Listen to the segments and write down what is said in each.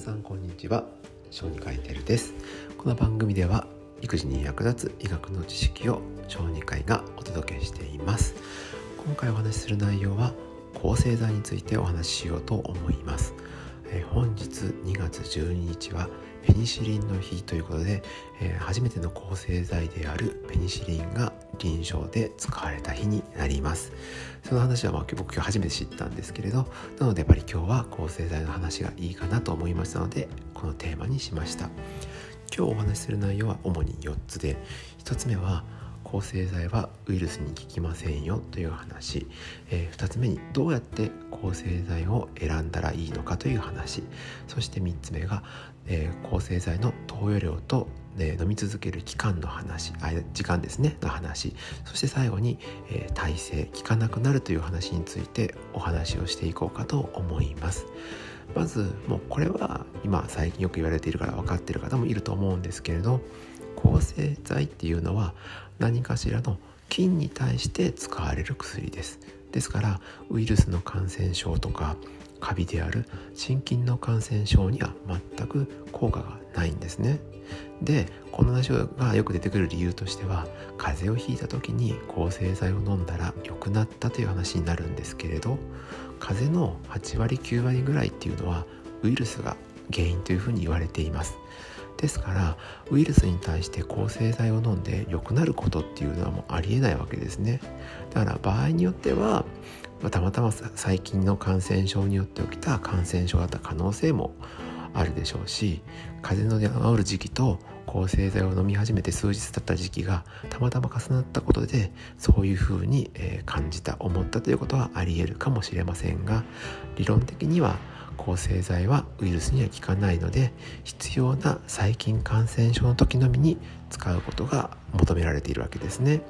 さんこんにちは。小児科医テルです。この番組では育児に役立つ医学の知識を小児科医がお届けしています。今回お話しする内容は抗生剤についてお話ししようと思います。え本日2月12日はペニシリンの日ということで、えー、初めての抗生剤であるペニシリンが臨床で使われた日になります。その話はまあ僕今日初めて知ったんですけれどなのでやっぱり今日は抗生剤の話がいいかなと思いましたのでこのテーマにしました。今日お話しする内容は主に4つで1つ目は抗生剤はウイルスに効きませんよという話、えー、2つ目にどうやって抗生剤を選んだらいいのかという話。そして3つ目が、えー、抗生剤の投与量と、ね、飲み続ける期間の話あ時間ですねの話。そして最後に、えー、耐性効かなくなるという話についてお話をしていこうかと思います。まずもうこれは今最近よく言われているから分かっている方もいると思うんですけれど抗生剤っていうのは何かしらの菌に対して使われる薬です。ですからウイルスの感染症とかカビである心筋の感染症には全く効果がないんですね。でこの話がよく出てくる理由としては風邪をひいた時に抗生剤を飲んだら良くなったという話になるんですけれど風邪の8割9割ぐらいっていうのはウイルスが原因というふうに言われています。ですからウイルスに対して抗生剤を飲んで良くなることっていうのはもうありえないわけですね。だから場合によっては、たまたま最近の感染症によって起きた感染症だった可能性もあるでしょうし風邪の治る時期と抗生剤を飲み始めて数日経った時期がたまたま重なったことでそういうふうに感じた思ったということはありえるかもしれませんが理論的には抗生剤はウイルスには効かないので必要な細菌感染症の時のみに使うことが求められているわけですね。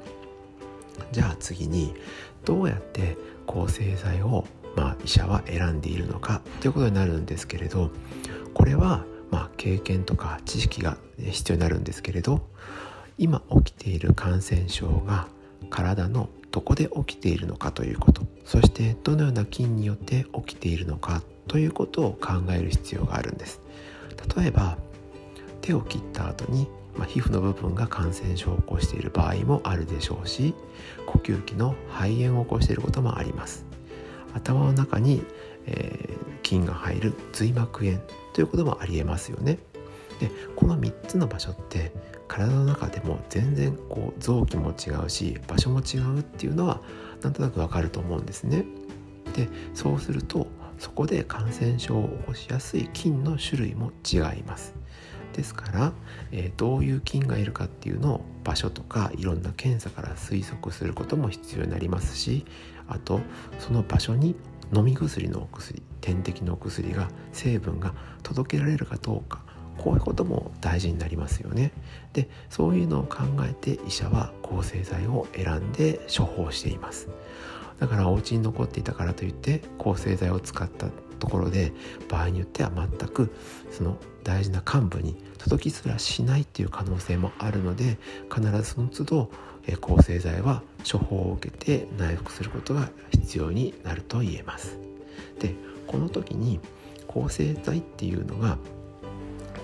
じゃあ次にどうやって抗生剤を、まあ、医者は選んでいるのかということになるんですけれどこれは、まあ、経験とか知識が必要になるんですけれど今起きている感染症が体のどこで起きているのかということそしてどのような菌によって起きているのかということを考える必要があるんです。例えば手を切った後に、まあ、皮膚の部分が感染症を起こしている場合もあるでしょうし呼吸器の肺炎を起こしていることもあります。頭の中に、えー、菌が入る髄膜炎ということもありえますよね。でこの3つの場所って体の中でも全然こう臓器も違うし場所も違うっていうのはなんとなくわかると思うんですね。でそうするとそこで感染症を起こしやすい菌の種類も違います。ですから、えー、どういう菌がいるかっていうのを場所とかいろんな検査から推測することも必要になりますしあとその場所に飲み薬のお薬点滴のお薬が成分が届けられるかどうかこういうことも大事になりますよね。でそういうのを考えて医者は抗生剤を選んで処方しています。だからお家に残っていたからといって抗生剤を使ったところで場合によっては全くその大事な幹部に届きすらしないっていう可能性もあるので必ずその都度抗生剤は処方を受けて内服することが必要になると言えます。でこの時に抗生剤っていうのが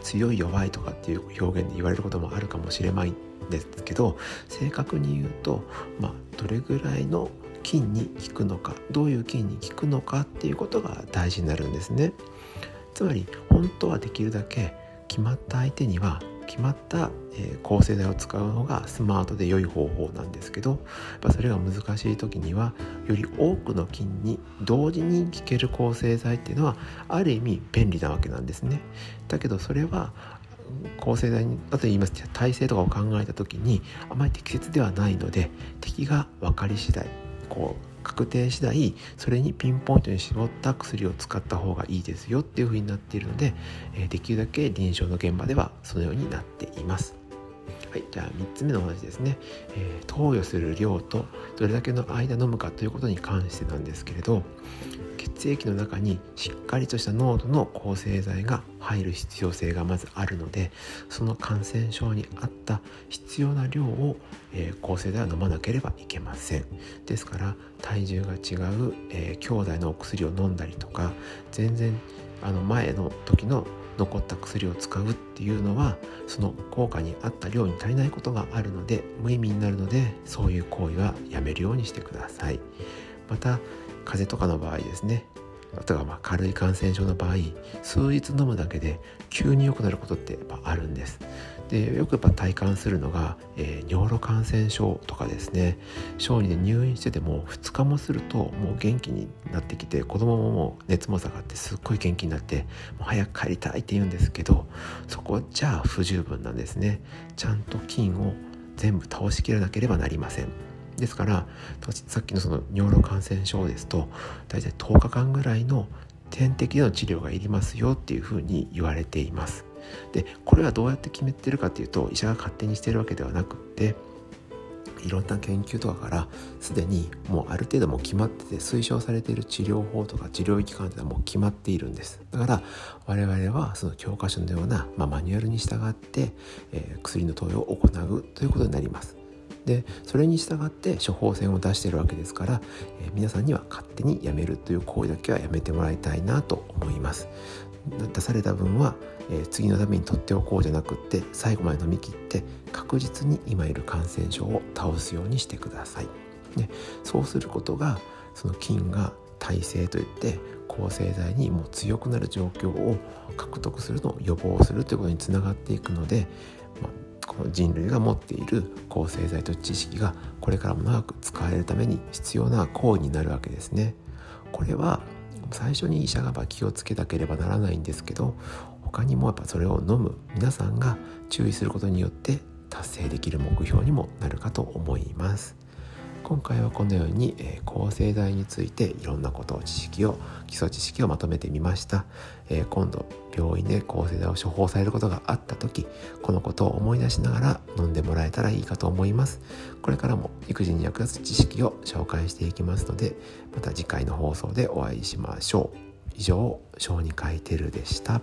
強い弱いとかっていう表現で言われることもあるかもしれないんですけど正確に言うと、まあ、どれぐらいの菌に効くのかどういう菌に効くのかっていうことが大事になるんですねつまり本当はできるだけ決まった相手には決まった、え抗生剤を使うのがスマートで良い方法なんですけどやっぱそれが難しい時にはより多くの菌に同時に効ける抗生剤っていうのはある意味便利なわけなんですね。だけどそれは抗生剤だと言います体制とかを考えた時にあまり適切ではないので敵が分かり次第こう確定次第それにピンポイントに絞った薬を使った方がいいですよっていう風になっているので、えできるだけ臨床の現場ではそのようになっています。はい、じゃあ3つ目のお話ですね、えー、投与する量とどれだけの間飲むかということに関してなんですけれど血液の中にしっかりとした濃度の抗生剤が入る必要性がまずあるのでその感染症に合った必要な量を、えー、抗生剤は飲まなければいけません。ですから体重が違う、えー、兄弟のお薬を飲んだりとか全然あの前の時の残った薬を使うっていうのはその効果に合った量に足りないことがあるので無意味になるのでそういう行為はやめるようにしてください。また風邪とかの場合ですね。あとはまあ軽い感染症の場合数日飲むだけで急に良くなることってやっぱあるんです。でよくやっぱ体感するのが、えー、尿路感染症とかですね。小児で入院してても2日もするともう元気になってきて子供ももう熱も下がってすっごい元気になってもう早く帰りたいって言うんですけどそこじゃあ不十分なんですね。ちゃんと菌を全部倒しきらなければなりません。ですからさっきのその尿路感染症ですと大体10日間ぐらいの点滴での治療がいりますよっていうふうに言われています。でこれはどうやって決めてるかっていうと医者が勝手にしてるわけではなくっていろんな研究とかからすでにもうある程度も決まってて推奨されている治療法とか治療期間っていうのはもう決まっているんです。だから我々はその教科書のような、まあ、マニュアルに従って、えー、薬の投与を行うということになります。でそれに従って処方箋を出してるわけですから、えー、皆さんには勝手にやめるという行為だけはやめてもらいたいなと思います出された分は、えー、次のために取っておこうじゃなくって最後まで飲み切って確実に今いる感染症を倒すようにしてください。でそうすることがその菌が耐性といって抗生剤にもう強くなる状況を獲得するのを予防するということにつながっていくので、この人類が持っている抗生剤と知識がこれからも長く使われるために必要な行為になるわけですね。これは最初に医者が気をつけなければならないんですけど他にもやっぱそれを飲む皆さんが注意することによって達成できる目標にもなるかと思います。今回はこのように、えー、抗生剤についていろんなことを知識を基礎知識をまとめてみました、えー、今度病院で抗生剤を処方されることがあった時このことを思い出しながら飲んでもらえたらいいかと思います。これからも育児に役立つ知識を紹介していきますのでまた次回の放送でお会いしましょう。以上小児科医テルでした。